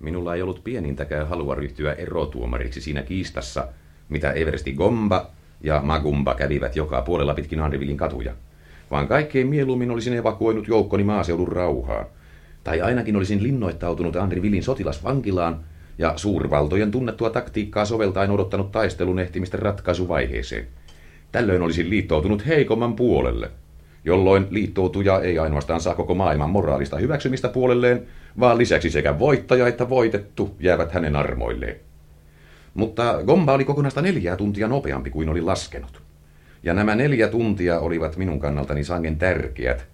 Minulla ei ollut pienintäkään halua ryhtyä erotuomariksi siinä kiistassa, mitä Everesti Gomba ja Magumba kävivät joka puolella pitkin Andrivilin katuja. Vaan kaikkein mieluummin olisin evakuoinut joukkoni maaseudun rauhaa. Tai ainakin olisin linnoittautunut Andrivilin sotilasvankilaan ja suurvaltojen tunnettua taktiikkaa soveltaen odottanut taistelun ehtimistä ratkaisuvaiheeseen. Tällöin olisin liittoutunut heikomman puolelle, jolloin liittoutuja ei ainoastaan saa koko maailman moraalista hyväksymistä puolelleen, vaan lisäksi sekä voittaja että voitettu jäävät hänen armoilleen. Mutta Gomba oli kokonaista neljää tuntia nopeampi kuin oli laskenut. Ja nämä neljä tuntia olivat minun kannaltani sangen tärkeät,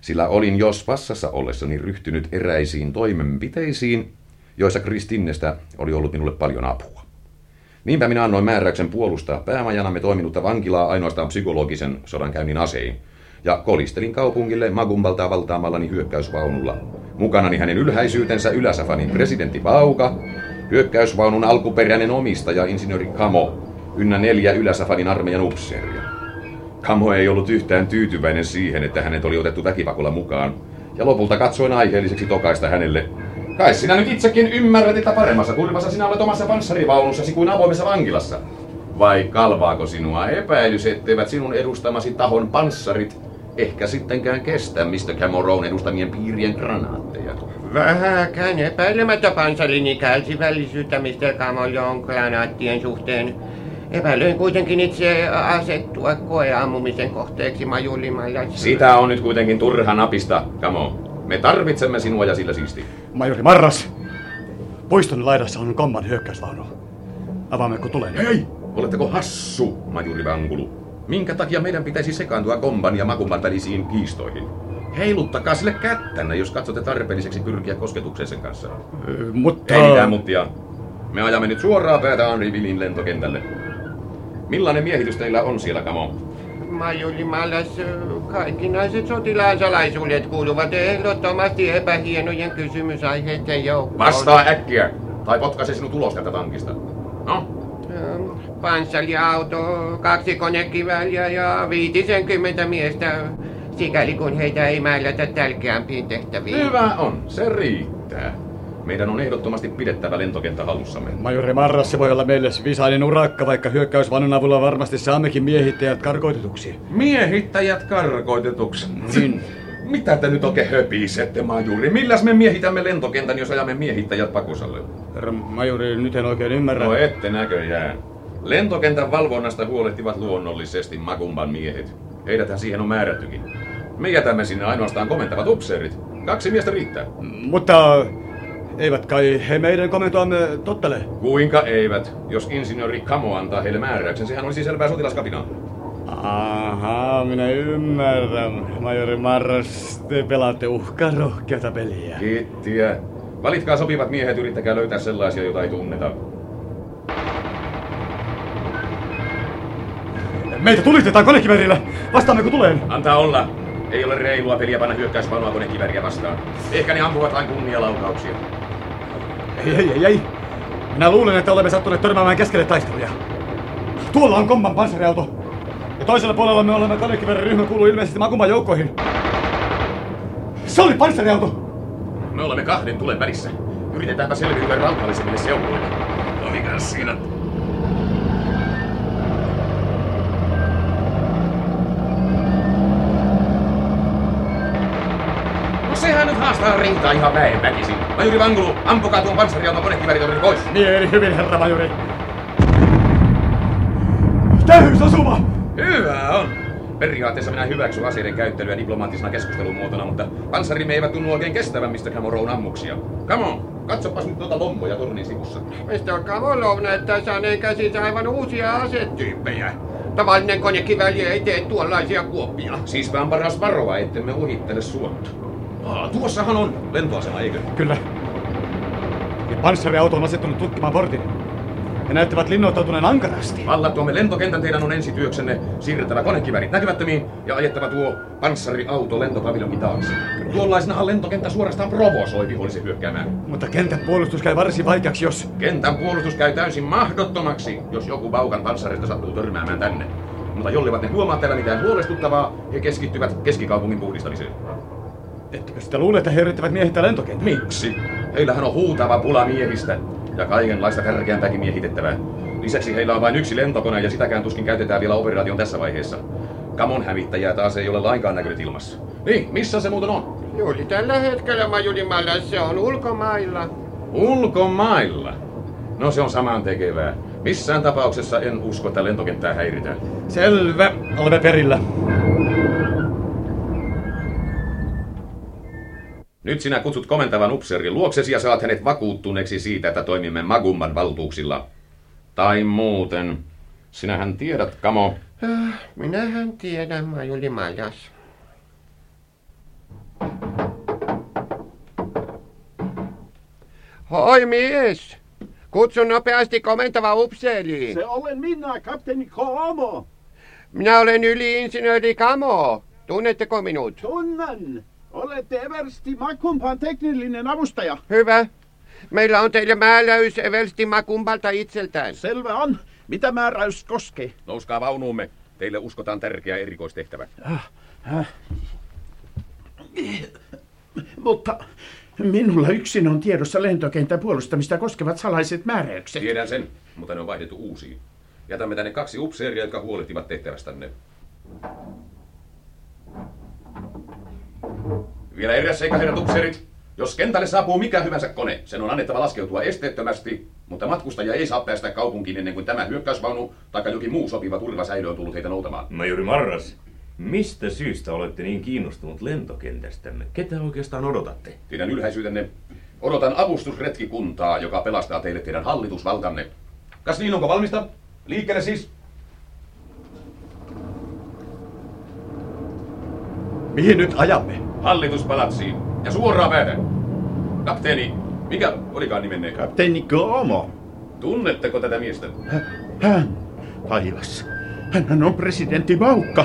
sillä olin jos vassassa ollessani ryhtynyt eräisiin toimenpiteisiin, joissa Kristinnestä oli ollut minulle paljon apua. Niinpä minä annoin määräyksen puolustaa päämajanamme toiminutta vankilaa ainoastaan psykologisen sodankäynnin asein, ja kolistelin kaupungille Magumbalta valtaamallani hyökkäysvaunulla. Mukanani hänen ylhäisyytensä Yläsafanin presidentti Vauka, hyökkäysvaunun alkuperäinen omistaja insinööri Kamo, ynnä neljä Yläsafanin armeijan upseeria. Kamo ei ollut yhtään tyytyväinen siihen, että hänet oli otettu väkipakolla mukaan, ja lopulta katsoin aiheelliseksi tokaista hänelle. Kai sinä nyt itsekin ymmärrät, että paremmassa kurvassa sinä olet omassa panssarivaunussasi kuin avoimessa vankilassa. Vai kalvaako sinua epäilys, etteivät sinun edustamasi tahon panssarit ehkä sittenkään kestä Mr. Cameron edustamien piirien granaatteja? Vähäkään epäilemättä panssarini kärsivällisyyttä Mr. Camolon granaattien suhteen. Epäilyin kuitenkin itse asettua koeammumisen kohteeksi majulimalla. Sitä on nyt kuitenkin turha napista, Kamo. Me tarvitsemme sinua ja sillä siisti. Majori Marras, puiston laidassa on komman hyökkäysvaunu. Avaammeko tulen? Hei! Oletteko hassu, majuri Vangulu? Minkä takia meidän pitäisi sekaantua Komban ja Makumban välisiin kiistoihin? Heiluttakaa sille kättänne, jos katsotte tarpeelliseksi pyrkiä kosketukseen sen kanssa. Ö, mutta... Ei mitään muttia. Me ajamme nyt suoraan päätä Henri lentokentälle. Millainen miehitys teillä on siellä, Kamo? Majulimallas kaikkinaiset sotilaan salaisuudet kuuluvat ehdottomasti epähienojen kysymysaiheiden joukkoon. Vastaa äkkiä, tai potkaise sinut ulos tältä tankista. No, panssariauto, kaksi konekivääliä ja viitisenkymmentä miestä, sikäli kun heitä ei määrätä tärkeämpiin tehtäviin. Hyvä on, se riittää. Meidän on ehdottomasti pidettävä lentokenttä halussamme. Majori Marras, se voi olla meille visainen urakka, vaikka hyökkäysvannun avulla varmasti saammekin miehittäjät karkoitetuksi. Miehittäjät karkoitetuksi? Niin. Mitä te nyt oikein höpisette, majuri? Milläs me miehitämme lentokentän, jos ajamme miehittäjät pakosalle? Herra majuri, nyt en oikein ymmärrä. No ette näköjään. Lentokentän valvonnasta huolehtivat luonnollisesti Magumban miehet. Heidäthän siihen on määrättykin. Me jätämme sinne ainoastaan komentavat upseerit. Kaksi miestä riittää. Mutta eivät kai he meidän komentoamme tottele? Kuinka eivät? Jos insinööri Kamo antaa heille määräyksen, sehän olisi selvää sotilaskapinaa. Aha, minä ymmärrän. Majori Marras, te pelaatte uhkarohkeata peliä. Kittiä. Valitkaa sopivat miehet, yrittäkää löytää sellaisia, joita ei tunneta. Meitä tulitetaan konekiverillä. Vastaammeko tuleen? Antaa olla. Ei ole reilua peliä panna hyökkäysvaunua konekiveriä vastaan. Ehkä ne ampuvat vain kunnialaukauksia. Ei, ei, ei, ei. Minä luulen, että olemme sattuneet törmäämään keskelle taisteluja. Tuolla on komman panssariauto. Ja toisella puolella me olemme konekiverin ryhmä kuuluu ilmeisesti Makumman joukkoihin. Se oli panssariauto! Me olemme kahden tulen välissä. Yritetäänpä selviytyä rauhallisemmille seuduille. No mikä siinä haastaa rintaa ihan väen väkisin. Majuri Vangulu, ampukaa tuon panssariauton konekivääritorni pois. Mieli hyvin, herra majuri. Täysosuma! Hyvä on. Periaatteessa minä hyväksyn aseiden käyttelyä diplomaattisena keskustelun muotona, mutta panssarimme eivät tunnu oikein kestävän Mr. Cameron ammuksia. Come on, katsopas nyt tuota lommoja tornin sivussa. Mr. Cameron näyttää saaneen käsinsä aivan uusia asetyyppejä. Tavallinen konekiväli ei tee tuollaisia kuoppia. Siis vaan paras varoa, ettemme uhittele suotta. Aa, tuossahan on lentoasema, eikö? Kyllä. Ja panssariauto on asettunut tutkimaan portin. He näyttävät linnoittautuneen ankarasti. Vallattuamme lentokentän teidän on ensityöksenne siirrettävä konekivärit näkymättömiin ja ajettava tuo panssariauto lentopaviljonkin taakse. Tuollaisenahan lentokenttä suorastaan provosoi vihollisen hyökkäämään. Mutta kentän puolustus käy varsin vaikeaksi, jos... Kentän puolustus käy täysin mahdottomaksi, jos joku Vaukan panssarista sattuu törmäämään tänne. Mutta jollivat ne huomaa täällä mitään huolestuttavaa, he keskittyvät keskikaupungin puhdistamiseen. Ettekö sitä luule, että he yrittävät miehittää lentokenttä? Miksi? Heillähän on huutava pula miehistä ja kaikenlaista tärkeämpääkin miehitettävää. Lisäksi heillä on vain yksi lentokone ja sitäkään tuskin käytetään vielä operaation tässä vaiheessa. Kamon hävittäjää taas ei ole lainkaan näkynyt ilmassa. Niin, missä se muuten on? Juuri tällä hetkellä Majulimalla se on ulkomailla. Ulkomailla? No se on samaan tekevää. Missään tapauksessa en usko, että lentokenttää häiritään. Selvä, olemme perillä. Nyt sinä kutsut komentavan upseerin luoksesi ja saat hänet vakuuttuneeksi siitä, että toimimme Magumman valtuuksilla. Tai muuten. Sinähän tiedät, Kamo. Ah, Minähän tiedän Majulimallas. Hoi mies! Kutsun nopeasti komentava upseeri. Se olen minä, kapteeni Koomo. Minä olen yliinsinööri Kamo. Tunnetteko minut? Tunnen. Olette Eversti Makumpan teknillinen avustaja. Hyvä. Meillä on teille määräys Eversti Makumbalta itseltään. Selvä on. Mitä määräys koskee? Nouskaa vaunuumme. Teille uskotaan tärkeä erikoistehtävä. Mutta minulla yksin on tiedossa lentokentän puolustamista koskevat salaiset määräykset. Tiedän sen, mutta ne on vaihdettu uusiin. Jätämme tänne kaksi upseeria, jotka huolehtivat tehtävästänne. Vielä eräs seikka, herrat upseerit. Jos kentälle saapuu mikä hyvänsä kone, sen on annettava laskeutua esteettömästi, mutta matkustaja ei saa päästä kaupunkiin ennen kuin tämä hyökkäysvaunu tai jokin muu sopiva turvasäilö on tullut heitä noutamaan. Majori Marras, mistä syystä olette niin kiinnostunut lentokentästämme? Ketä oikeastaan odotatte? Teidän ylhäisyytenne, odotan avustusretkikuntaa, joka pelastaa teille teidän hallitusvaltanne. Kas niin, onko valmista? Liikkeelle siis. Mihin nyt ajamme? Hallituspalatsiin. Ja suoraan päätän. Kapteeni, mikä olikaan nimenne? Kapteeni Koomo. Tunnetteko tätä miestä? Hän. Taivas. Hän on presidentti Maukka.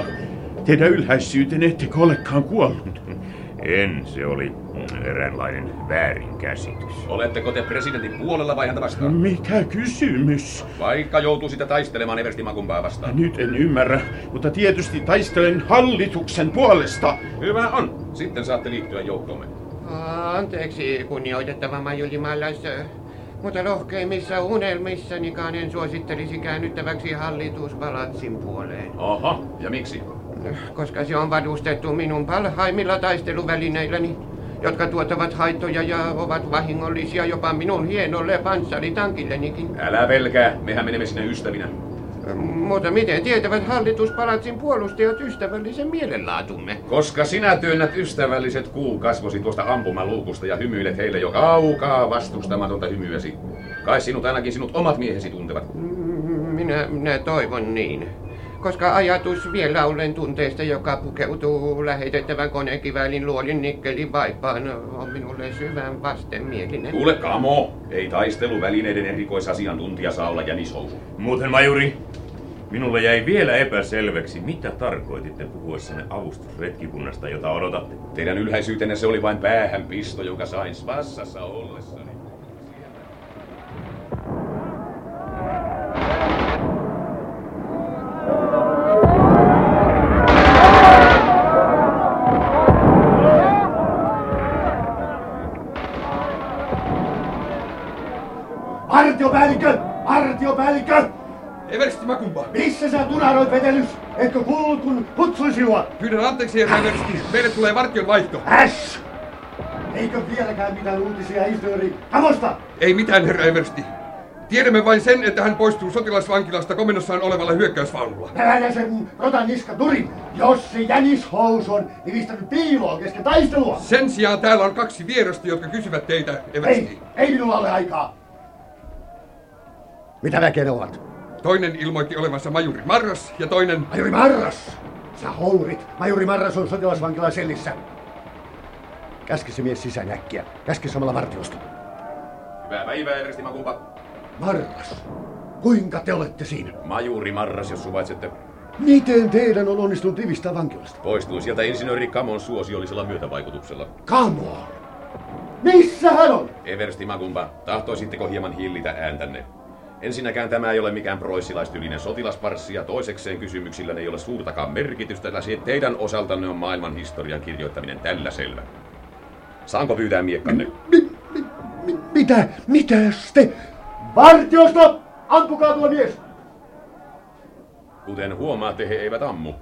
Teidän ylhäisyytenne ettekö olekaan kuollut? En, se oli eräänlainen väärinkäsitys. Oletteko te presidentin puolella vai häntä vastaan? Mikä kysymys? Vaikka joutuisitte taistelemaan Eversti Makumpaa vastaan. Nyt en ymmärrä, mutta tietysti taistelen hallituksen puolesta. Hyvä on. Sitten saatte liittyä joukkoomme. Anteeksi, kunnioitettava Majulimallas. Mutta lohkeimmissa unelmissanikaan en suosittelisi käännyttäväksi hallituspalatsin puoleen. Oho, ja miksi? Koska se on varustettu minun parhaimmilla taisteluvälineilläni, jotka tuottavat haittoja ja ovat vahingollisia jopa minun hienolle panssaritankillenikin. Älä pelkää, mehän menemme sinne ystävinä. Mutta miten tietävät hallituspalatsin puolustajat ystävällisen mielenlaatumme? Koska sinä työnnät ystävälliset kuukasvosi tuosta ampumaluukusta ja hymyilet heille jo kaukaa vastustamatonta hymyäsi. Kai sinut ainakin sinut omat miehesi tuntevat. Minä, minä toivon niin. Koska ajatus vielä ollen tunteesta, joka pukeutuu lähetettävän konekiväälin luolin nikkelin vaipaan, on minulle syvän vastenmielinen. Kuule Kamo, ei taisteluvälineiden erikoisasiantuntija saa olla jänishousu. Muuten, majuri, minulle jäi vielä epäselväksi, mitä tarkoititte puhuessanne avustusretkikunnasta, jota odotatte. Teidän ylhäisyytenne se oli vain päähänpisto, jonka sain Svassassa ollessani. Artiopäällikkö! Artiopäällikkö! Eversti Makumba, Tunaroit vetelys? Etkö kuullut, kun kutsuin sinua? pyydän anteeksi herra Eversti. Meille tulee vartion vaihto. Äs! Eikö vieläkään mitään uutisia insinööri Kamosta? Ei mitään herra Eversti. Tiedämme vain sen, että hän poistuu sotilasvankilasta komennossaan olevalla hyökkäysvaunulla. Älä se rotan niska turin, jos se jänishous on nivistänyt piiloon kesken taistelua. Sen sijaan täällä on kaksi vierasta, jotka kysyvät teitä, Ei, Eversti. ei minulla ole aikaa. Mitä väkeä ne ovat? Toinen ilmoitti olevansa majuri Marras ja toinen... Majuri Marras! Sä hourit. Majuri Marras on sotilasvankilan sellissä. Käske se mies sisään äkkiä. Käske samalla vartiosta. Hyvää päivää, Eversti Makumpa. Marras, kuinka te olette siinä? Majuri Marras, jos suvaitsette. Miten teidän on onnistunut rivistää vankilasta? Poistui sieltä insinööri Kamon suosiollisella myötävaikutuksella. Come on! Missä hän on? Eversti Makumpa, tahtoisitteko hieman hillitä ääntänne? Ensinnäkään tämä ei ole mikään proissilaistyylinen sotilasparssi ja toisekseen kysymyksillä ei ole suurtakaan merkitystä, sillä teidän osaltanne on maailman historian kirjoittaminen tällä selvä. Saanko pyytää miekkanne? Mi, mi, mi, mitä? Mitä te? Vartiosto! Ampukaa tuo mies! Kuten huomaatte, he eivät ammu.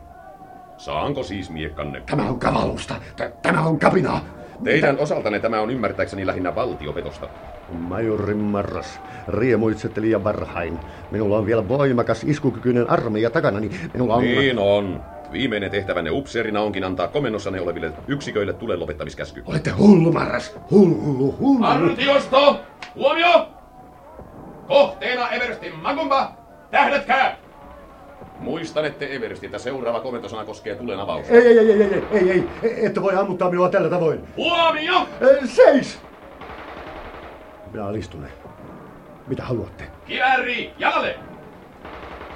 Saanko siis miekkanne? Tämä on kavalusta. Tämä on kapinaa. Teidän osaltanne tämä on ymmärtääkseni lähinnä valtiopetosta. Majori Marras, riemuitsette liian varhain. Minulla on vielä voimakas iskukykyinen armeija takanani. Minulla on... Niin on. Viimeinen tehtävänne upseerina onkin antaa komennossanne oleville yksiköille tulen lopettamiskäsky. Olette hullu, Marras. Hullu, hullu. Partiosto! Huomio! Kohteena Everstin Magumba! Tähdätkää! Muistan, että Everstiltä seuraava komentosana koskee tulen avausta. Ei, ei, ei, ei, ei, ei, ei, et voi ammuttaa minua tällä tavoin. Huomio! Seis! Minä alistun. Mitä haluatte? Kiväri jalalle!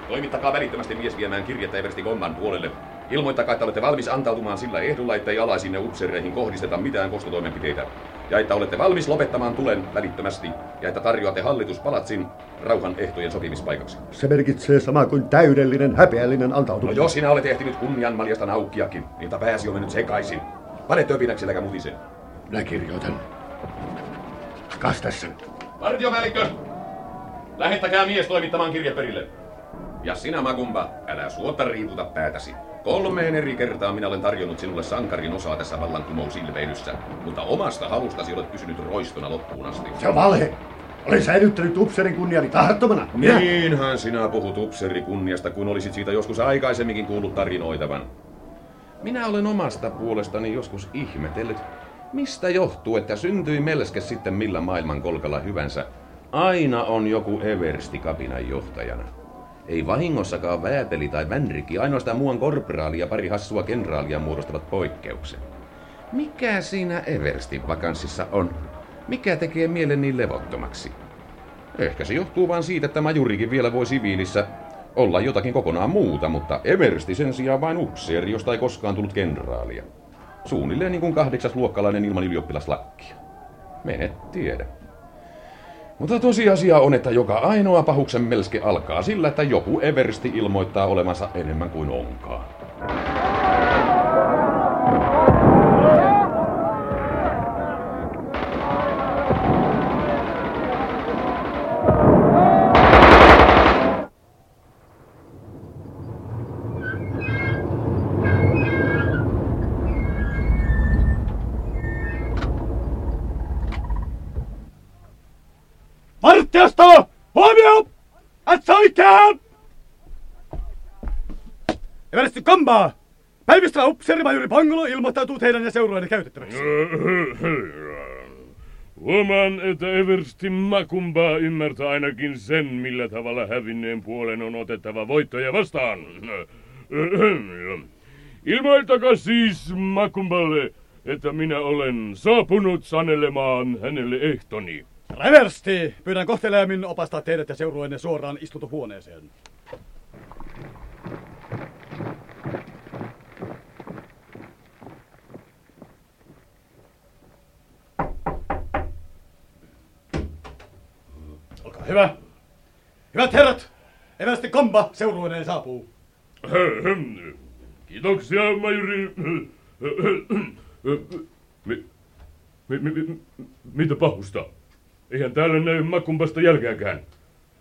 Toimittakaa välittömästi mies viemään kirjettä Eversti Gomman puolelle. Ilmoittakaa, että olette valmis antautumaan sillä ehdolla, että ei alaisinne upseereihin kohdisteta mitään kostotoimenpiteitä. Ja että olette valmis lopettamaan tulen välittömästi. Ja että tarjoatte hallituspalatsin rauhan ehtojen sopimispaikaksi. Se merkitsee sama kuin täydellinen, häpeällinen No antautuminen. jos sinä olet ehtinyt kunnian maljasta naukkiakin, niin pääsi on mennyt sekaisin. Pane töpinäksi äläkä mutise. Minä kirjoitan. Kas tässä. Partiopäällikkö! Lähettäkää mies toimittamaan kirje perille. Ja sinä, Magumba, älä suotta riiputa päätäsi. Kolmeen eri kertaan minä olen tarjonnut sinulle sankarin osaa tässä vallankumousilveilyssä, mutta omasta halustasi olet pysynyt roistona loppuun asti. Se on valhe. Olen säilyttänyt upseerin kunniani tahattomana. Minä... Niinhän sinä puhut upseri kunniasta, kun olisit siitä joskus aikaisemminkin kuullut tarinoitavan. Minä olen omasta puolestani joskus ihmetellyt, mistä johtuu, että syntyi melske sitten millä maailman kolkalla hyvänsä. Aina on joku Eversti kapinan johtajana. Ei vahingossakaan Vääpeli tai Vänrikki, ainoastaan muuan korporaali ja pari hassua kenraalia muodostavat poikkeuksen. Mikä siinä Everstin vakanssissa on? Mikä tekee mielen niin levottomaksi? Ehkä se johtuu vain siitä, että majurikin vielä voi siviilissä olla jotakin kokonaan muuta, mutta Eversti sen sijaan vain upseeri, josta ei koskaan tullut kenraalia. Suunnilleen niin kuin kahdeksas luokkalainen ilman ylioppilaslakkia. Menet tiedä. Mutta tosiasia on, että joka ainoa pahuksen melske alkaa sillä, että joku Eversti ilmoittaa olevansa enemmän kuin onkaan. Vartiosto! Huomio! Oikeaan! Eversti Kambaa! Päivystävä upseerimajuri Pangolo ilmoittautuu teidän ja seuraajien käytettäväksi. Huomaan, että Eversti Makumba ymmärtää ainakin sen, millä tavalla hävinneen puolen on otettava voittoja vastaan. Ilmoittakaa siis Makumballe, että minä olen saapunut sanelemaan hänelle ehtoni. Reversti! Pyydän kohteleemmin opastaa teidät ja seurueenne suoraan istuntohuoneeseen. Olkaa hyvä. Hyvät herrat, Eversti Komba seurueineen saapuu. Kiitoksia, majuri. Mi, mi, mi, mi, mitä pahusta? Eihän täällä näy makumpasta jälkeäkään.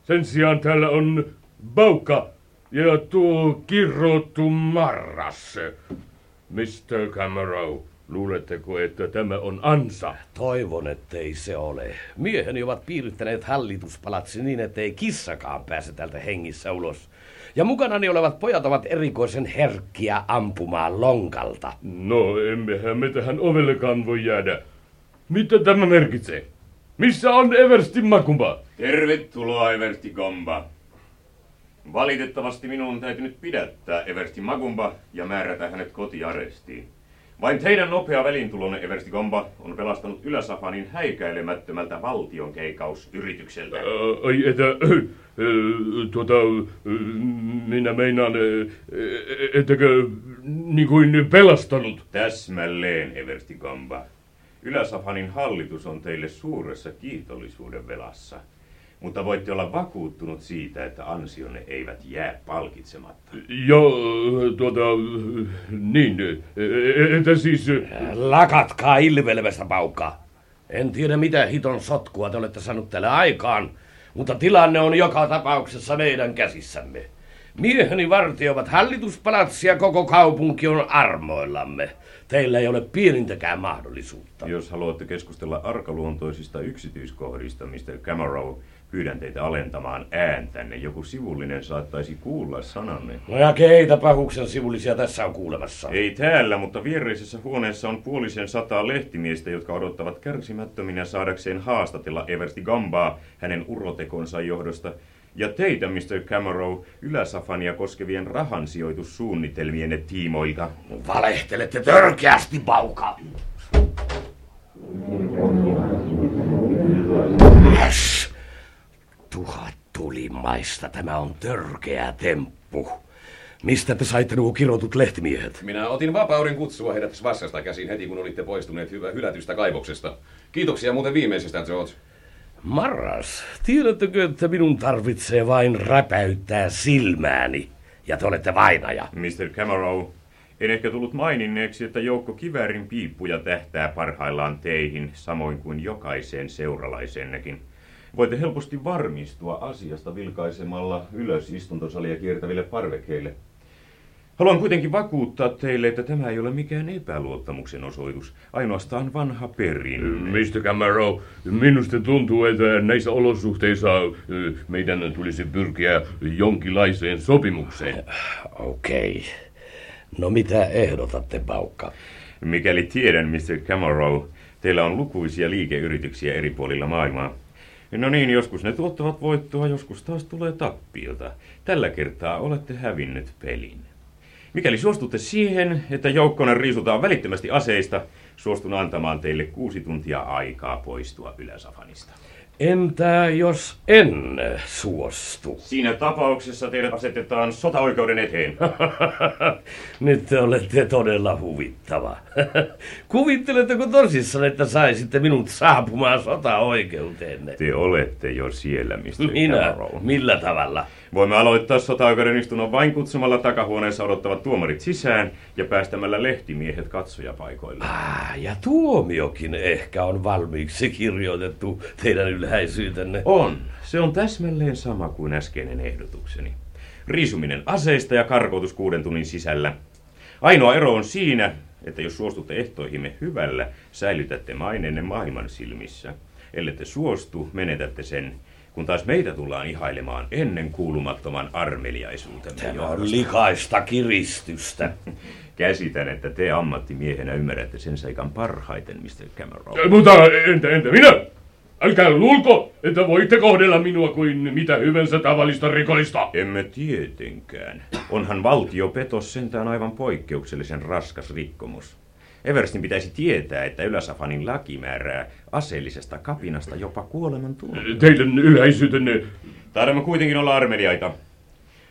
Sen sijaan täällä on Baukka ja tuo kirrottu marras. Mr. Camero, luuletteko, että tämä on ansa? Toivon, ettei se ole. Mieheni ovat piirittäneet hallituspalatsi niin, ettei kissakaan pääse tältä hengissä ulos. Ja mukanani olevat pojat ovat erikoisen herkkiä ampumaan lonkalta. No, emmehän me tähän ovellekaan voi jäädä. Mitä tämä merkitsee? Missä on Everstin makumba? Tervetuloa, Eversti Gomba. Valitettavasti minun on täytynyt pidättää Eversti Magumba ja määrätä hänet kotiarestiin. Vain teidän nopea välintulonne, Eversti Gomba, on pelastanut Ylä-Safanin häikäilemättömältä valtionkeikausyritykseltä. Ää, Ai, että... äh, Tuota... Minä meinaan... Ettäkö... Niin kuin pelastanut? Täsmälleen, Eversti Gomba. Ylä-Safanin hallitus on teille suuressa kiitollisuuden velassa. Mutta voitte olla vakuuttunut siitä, että ansionne eivät jää palkitsematta. Jo, tuota, niin, että siis... Lakatkaa ilvelemästä, paukka. En tiedä mitä hiton sotkua te olette saanut tälle aikaan, mutta tilanne on joka tapauksessa meidän käsissämme. Mieheni vartioivat hallituspalatsia, koko kaupunki on armoillamme. Teillä ei ole pienintäkään mahdollisuutta. Jos haluatte keskustella arkaluontoisista yksityiskohdista, Mr. Camaro, pyydän teitä alentamaan ääntänne. Joku sivullinen saattaisi kuulla sananne. No ja keitä pahuksen sivullisia tässä on kuulemassa? Ei täällä, mutta viereisessä huoneessa on puolisen sataa lehtimiestä, jotka odottavat kärsimättöminä saadakseen haastatella Eversti Gambaa hänen urotekonsa johdosta ja teitä, Mr. Camaro, Yläsafania koskevien rahansijoitussuunnitelmien tiimoilta. Valehtelette törkeästi, Pauka! Äs! Tuhat tulimaista, tämä on törkeä temppu. Mistä te saitte nuo kirotut lehtimiehet? Minä otin vapauden kutsua heidät Svassasta käsin heti, kun olitte poistuneet hyvä hylätystä kaivoksesta. Kiitoksia muuten viimeisestä, George. Marras, tiedättekö, että minun tarvitsee vain räpäyttää silmääni, ja te olette vainaja? Mr. Camaro, en ehkä tullut maininneeksi, että joukko kiväärin piippuja tähtää parhaillaan teihin, samoin kuin jokaiseen seuralaisennekin. Voitte helposti varmistua asiasta vilkaisemalla ylös istuntosalia kiertäville parvekkeille. Haluan kuitenkin vakuuttaa teille, että tämä ei ole mikään epäluottamuksen osoitus, ainoastaan vanha perinne. Mr. Camaro, minusta tuntuu, että näissä olosuhteissa meidän tulisi pyrkiä jonkinlaiseen sopimukseen. Okei. Okay. No mitä ehdotatte, Paukka? Mikäli tiedän, Mr. Camaro, teillä on lukuisia liikeyrityksiä eri puolilla maailmaa. No niin, joskus ne tuottavat voittoa, joskus taas tulee tappiota. Tällä kertaa olette hävinnyt pelin. Mikäli suostutte siihen, että joukkona riisutaan välittömästi aseista, suostun antamaan teille kuusi tuntia aikaa poistua Yläsafanista. Entä jos en suostu? Siinä tapauksessa teidät asetetaan sotaoikeuden eteen. Nyt te olette todella huvittava. Kuvitteletteko tosissaan, että saisitte minut saapumaan sotaoikeuteenne? Te olette jo siellä, Mr. Minä? Cameron. Millä tavalla? Voimme aloittaa sotaoikeuden istunnon vain kutsumalla takahuoneessa odottavat tuomarit sisään ja päästämällä lehtimiehet katsojapaikoille. Ah, ja tuomiokin ehkä on valmiiksi kirjoitettu teidän ylhäisyytenne. On. Se on täsmälleen sama kuin äskeinen ehdotukseni. Riisuminen aseista ja karkoitus kuuden tunnin sisällä. Ainoa ero on siinä, että jos suostutte ehtoihimme hyvällä, säilytätte mainenne maailman silmissä. Ellette suostu, menetätte sen, kun taas meitä tullaan ihailemaan ennen kuulumattoman armeliaisuutemme Tämä johdosta. on likaista kiristystä. Käsitän, että te ammattimiehenä ymmärrätte sen seikan parhaiten, Mr. Cameron. Eh, Mutta entä, entä minä? Älkää luulko, että voitte kohdella minua kuin mitä hyvänsä tavallista rikollista. Emme tietenkään. Onhan valtiopetos sentään aivan poikkeuksellisen raskas rikkomus. Everstin pitäisi tietää, että Yläsafanin laki määrää aseellisesta kapinasta jopa kuoleman tuomion. Teidän ylhäisyytenne... Taidamme kuitenkin olla armeliaita.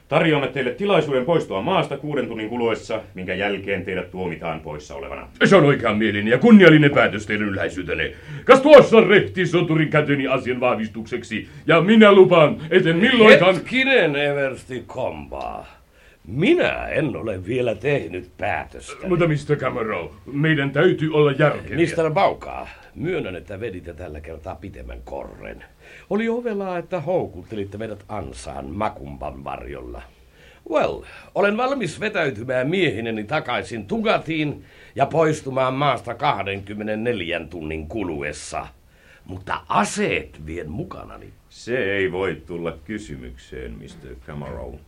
Tarjoamme teille tilaisuuden poistua maasta kuuden tunnin kuluessa, minkä jälkeen teidät tuomitaan poissa olevana. Se on oikean mielinen ja kunniallinen päätös teidän ylhäisyytenne. Kas tuossa rehti soturin käteni asian vahvistukseksi, ja minä lupaan, etten milloinkaan... Hetkinen, Eversti Kombaa. Minä en ole vielä tehnyt päätöstä. Mutta Mr. Camero, meidän täytyy olla järkeviä. Mr. Baukaa, myönnän, että veditte tällä kertaa pitemmän korren. Oli ovelaa, että houkuttelitte meidät ansaan Makumban varjolla. Well, olen valmis vetäytymään miehineni takaisin Tugatiin ja poistumaan maasta 24 tunnin kuluessa. Mutta aseet vien mukanani. Se ei voi tulla kysymykseen, Mr. Cameron.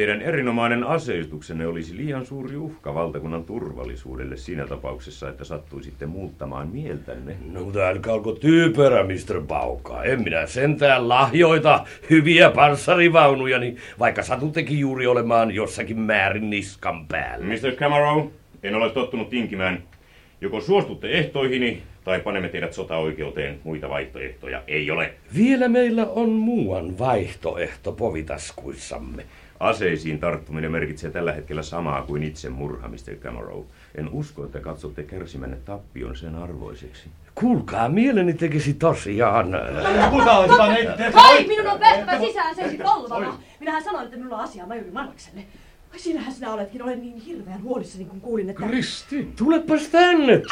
Teidän erinomainen aseistuksenne olisi liian suuri uhka valtakunnan turvallisuudelle siinä tapauksessa, että sattuisitte muuttamaan mieltänne. No mutta älkää olko tyyperä, Mr. Bauka. En minä sentään lahjoita hyviä panssarivaunujani, vaikka satuttekin juuri olemaan jossakin määrin niskan päällä. Mr. Cameron, en ole tottunut tinkimään. Joko suostutte ehtoihini, tai panemme teidät sotaoikeuteen. Muita vaihtoehtoja ei ole. Vielä meillä on muuan vaihtoehto povitaskuissamme. Aseisiin tarttuminen merkitsee tällä hetkellä samaa kuin itse murha, Mr. Cameron. En usko, että katsotte kärsimänne tappion sen arvoiseksi. Kuulkaa, mieleni tekisi tosiaan. Vai, minun on päästävä sisään sensi tolvalla. Minähän sanoin, että minulla on asiaa majuri Marrakselle. Vai sinähän sinä oletkin, olen niin hirveän huolissani, kun kuulin, että... Kristi, tulepas tänne.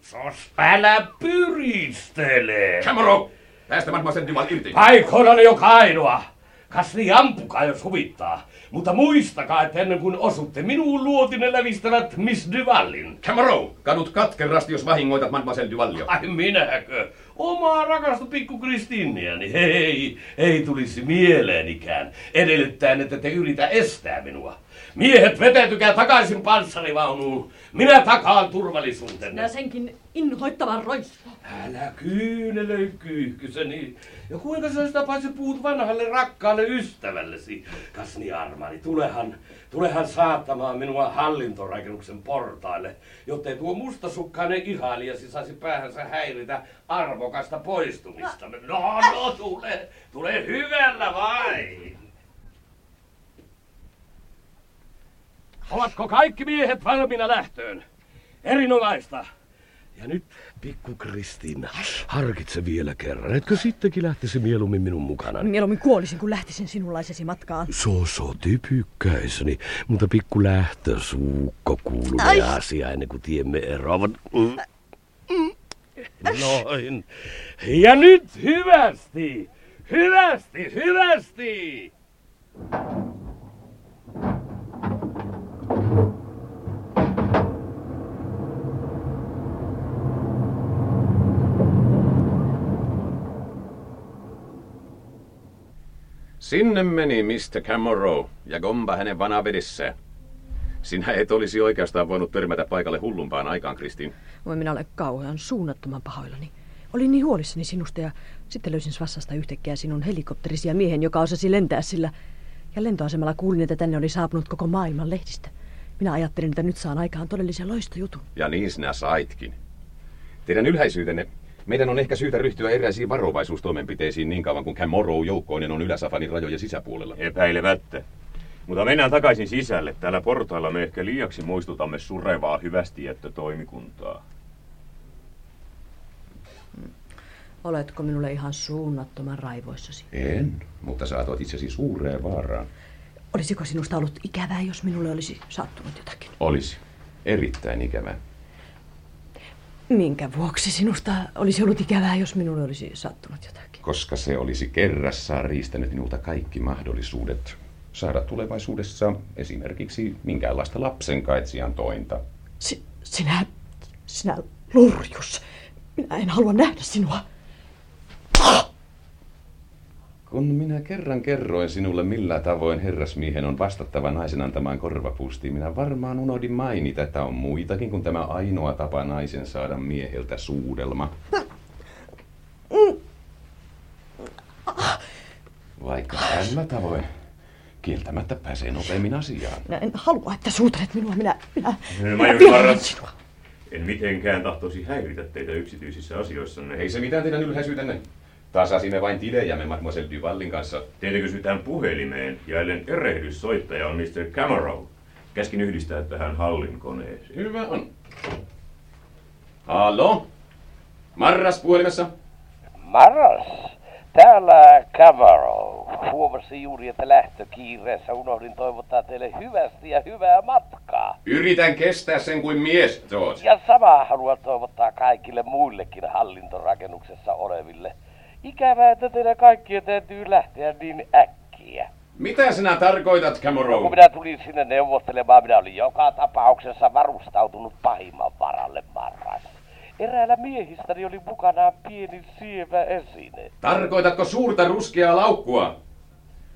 Sos, älä pyristele. Cameron! Päästä mademoiselle Duval irti. Aikoinani joka ainoa. Kasni ampukaa, jos huvittaa. Mutta muistakaa, että ennen kuin osutte minuun luotine lävistävät Miss Duvallin. Cameron! Kadut katkerasti, jos vahingoitat mademoiselle Duvalia. Ai minäkö? Omaa rakastu pikku Kristiiniäni. Hei, ei tulisi mieleenikään. Edellyttäen, että te yritä estää minua. Miehet, vetäytykää takaisin panssarivaunuun. Minä takaan turvallisuutenne. Sinä senkin inhoittavan roisto. Älä kyynelöi kyyhkyseni. Ja kuinka sä sitä paitsi puhut vanhalle rakkaalle ystävällesi? Kasni Armani, tulehan, tulehan saattamaan minua hallintorakennuksen portaille, jottei tuo mustasukkainen ihailijasi saisi päähänsä häiritä arvokasta poistumista. No, no, tule, tule hyvällä vain. Ovatko kaikki miehet valmiina lähtöön? Erinomaista. Ja nyt, pikku Kristiina, harkitse vielä kerran. Etkö sittenkin lähtisi mieluummin minun mukana? Mieluummin kuolisin, kun lähtisin sinunlaisesi matkaan. So soti pykkäiseni, mutta pikku lähtösuukko kuuluu asia ennen kuin tiemme eroavat. Mm. Noin. Ja nyt hyvästi, hyvästi, hyvästi. Sinne meni Mr. Cameron ja Gomba hänen vanavedessään. Sinä et olisi oikeastaan voinut törmätä paikalle hullumpaan aikaan, Kristin. Voi minä olen kauhean suunnattoman pahoillani. Olin niin huolissani sinusta ja sitten löysin Svassasta yhtäkkiä sinun helikopterisi ja miehen, joka osasi lentää sillä. Ja lentoasemalla kuulin, että tänne oli saapunut koko maailman lehdistä. Minä ajattelin, että nyt saan aikaan todellisen loistojutun. Ja niin sinä saitkin. Teidän ylhäisyytenne, meidän on ehkä syytä ryhtyä eräisiin varovaisuustoimenpiteisiin niin kauan kuin Cameron joukkoinen on Yläsafanin rajojen sisäpuolella. Epäilemättä. Mutta mennään takaisin sisälle. Täällä portailla me ehkä liiaksi muistutamme surevaa hyvästijättötoimikuntaa. Oletko minulle ihan suunnattoman raivoissasi? En, mutta saatoit itsesi suureen vaaraan. Olisiko sinusta ollut ikävää, jos minulle olisi sattunut jotakin? Olisi. Erittäin ikävä. Minkä vuoksi sinusta olisi ollut ikävää, jos minulle olisi sattunut jotakin? Koska se olisi kerrassaan riistänyt minulta kaikki mahdollisuudet saada tulevaisuudessa esimerkiksi minkäänlaista lapsenkaitsijan tointa. Si- sinä, sinä lurjus. Minä en halua nähdä sinua. Kun minä kerran kerroin sinulle, millä tavoin herrasmiehen on vastattava naisen antamaan korvapustiin, minä varmaan unohdin mainita, että on muitakin kuin tämä ainoa tapa naisen saada mieheltä suudelma. Vaikka tällä tavoin kieltämättä pääsee nopeammin asiaan. Minä en halua, että suutelet minua. Minä, minä, minä Majori vihaan sinua. en mitenkään tahtoisi häiritä teitä yksityisissä asioissanne. Ei se mitään teidän ylhäisyytenne. Tasasimme vain tilejämme Mademoiselle Duvallin kanssa. Teitä kysytään puhelimeen, ja ellen erehdyssoittaja on Mr. Cameron. Käskin yhdistää tähän hallinkoneeseen. Hyvä on. Hallo? Marras puhelimessa? Marras, täällä Camaro. Huomasin juuri, että lähtökiireessä unohdin toivottaa teille hyvästi ja hyvää matkaa. Yritän kestää sen kuin mies, George. Ja samaa haluan toivottaa kaikille muillekin hallintorakennuksessa oleville. Ikävää, että teidän kaikkien täytyy lähteä niin äkkiä. Mitä sinä tarkoitat, Kun Cameron? minä tulin sinne neuvottelemaan, minä olin joka tapauksessa varustautunut pahimman varalle, Marras. Eräällä miehistäni oli mukanaan pieni sievä esine. Tarkoitatko suurta ruskeaa laukkua?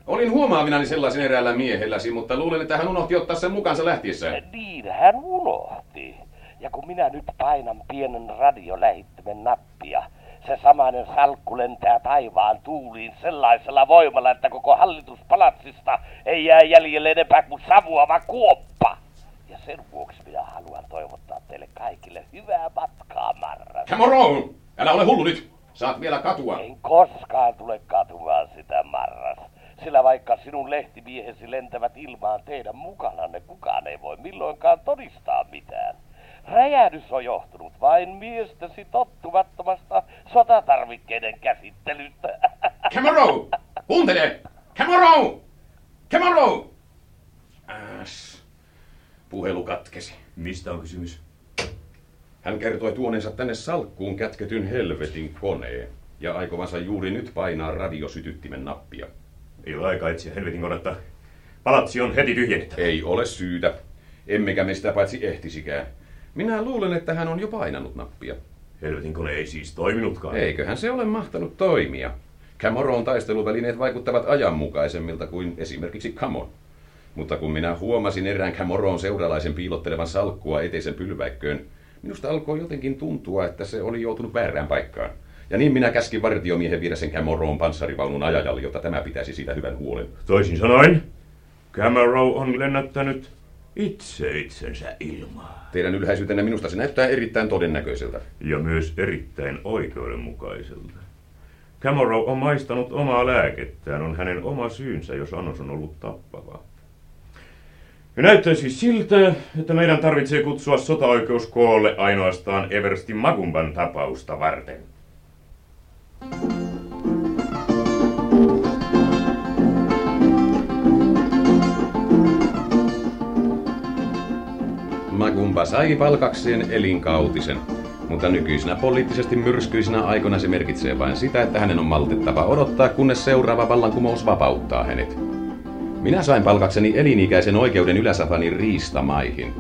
Olin huomaavinani sellaisen eräällä miehelläsi, mutta luulen, että hän unohti ottaa sen mukansa lähtiessään. Niin hän unohti. Ja kun minä nyt painan pienen radiolähettimen nappia, se samainen salkku lentää taivaan tuuliin sellaisella voimalla, että koko hallituspalatsista ei jää jäljelle enempää kuin savuava kuoppa. Ja sen vuoksi minä haluan toivottaa teille kaikille hyvää matkaa, Marras. Cameron! Älä ole hullu nyt! Saat vielä katua. En koskaan tule katumaan sitä, Marras. Sillä vaikka sinun lehtimiehesi lentävät ilmaan teidän mukananne, kukaan ei voi milloinkaan todistaa mitään. Räjähdys on johtunut vain miestesi tottumattomasta sotatarvikkeiden käsittelystä. Cameron! Kuuntele! Cameron! Cameron! Äs. Puhelu katkesi. Mistä on kysymys? Hän kertoi tuoneensa tänne salkkuun kätketyn helvetin koneen ja aikovansa juuri nyt painaa radiosytyttimen nappia. Ei ole aika etsiä helvetin konetta. Palatsi on heti tyhjennettävä. Ei ole syytä. Emmekä me sitä paitsi ehtisikään. Minä luulen, että hän on jo painanut nappia. Helvetin kone ei siis toiminutkaan. Eiköhän se ole mahtanut toimia. Camoron taisteluvälineet vaikuttavat ajanmukaisemmilta kuin esimerkiksi Camon. Mutta kun minä huomasin erään Camoron seuralaisen piilottelevan salkkua eteisen pylväikköön, minusta alkoi jotenkin tuntua, että se oli joutunut väärään paikkaan. Ja niin minä käskin vartiomiehen viedä sen Camoron panssarivaunun ajajalle, jotta tämä pitäisi siitä hyvän huolen. Toisin sanoen, Camaro on lennättänyt itse itsensä ilmaan. Teidän ylhäisyytenne minusta se näyttää erittäin todennäköiseltä. Ja myös erittäin oikeudenmukaiselta. Camaro on maistanut omaa lääkettään, on hänen oma syynsä, jos annos on ollut tappava. Ja näyttää siis siltä, että meidän tarvitsee kutsua sotaoikeus koolle ainoastaan Eversti Magumban tapausta varten. Magumba sai palkakseen elinkautisen, mutta nykyisinä poliittisesti myrskyisinä aikoina se merkitsee vain sitä, että hänen on maltettava odottaa, kunnes seuraava vallankumous vapauttaa hänet. Minä sain palkakseni elinikäisen oikeuden Yläsafanin riistamaihin,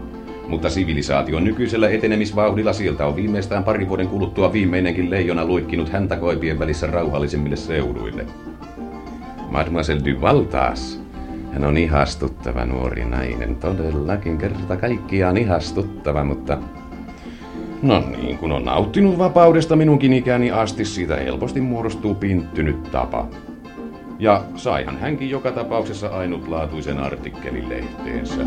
mutta sivilisaation nykyisellä etenemisvauhdilla sieltä on viimeistään pari vuoden kuluttua viimeinenkin leijona luikkinut häntä koipien välissä rauhallisemmille seuduille. Mademoiselle Duval taas. Hän on ihastuttava nuori nainen, todellakin kerta kaikkiaan ihastuttava, mutta... No niin, kun on nauttinut vapaudesta minunkin ikäni asti, siitä helposti muodostuu pinttynyt tapa. Ja saihan hänkin joka tapauksessa ainutlaatuisen artikkelin lehteensä.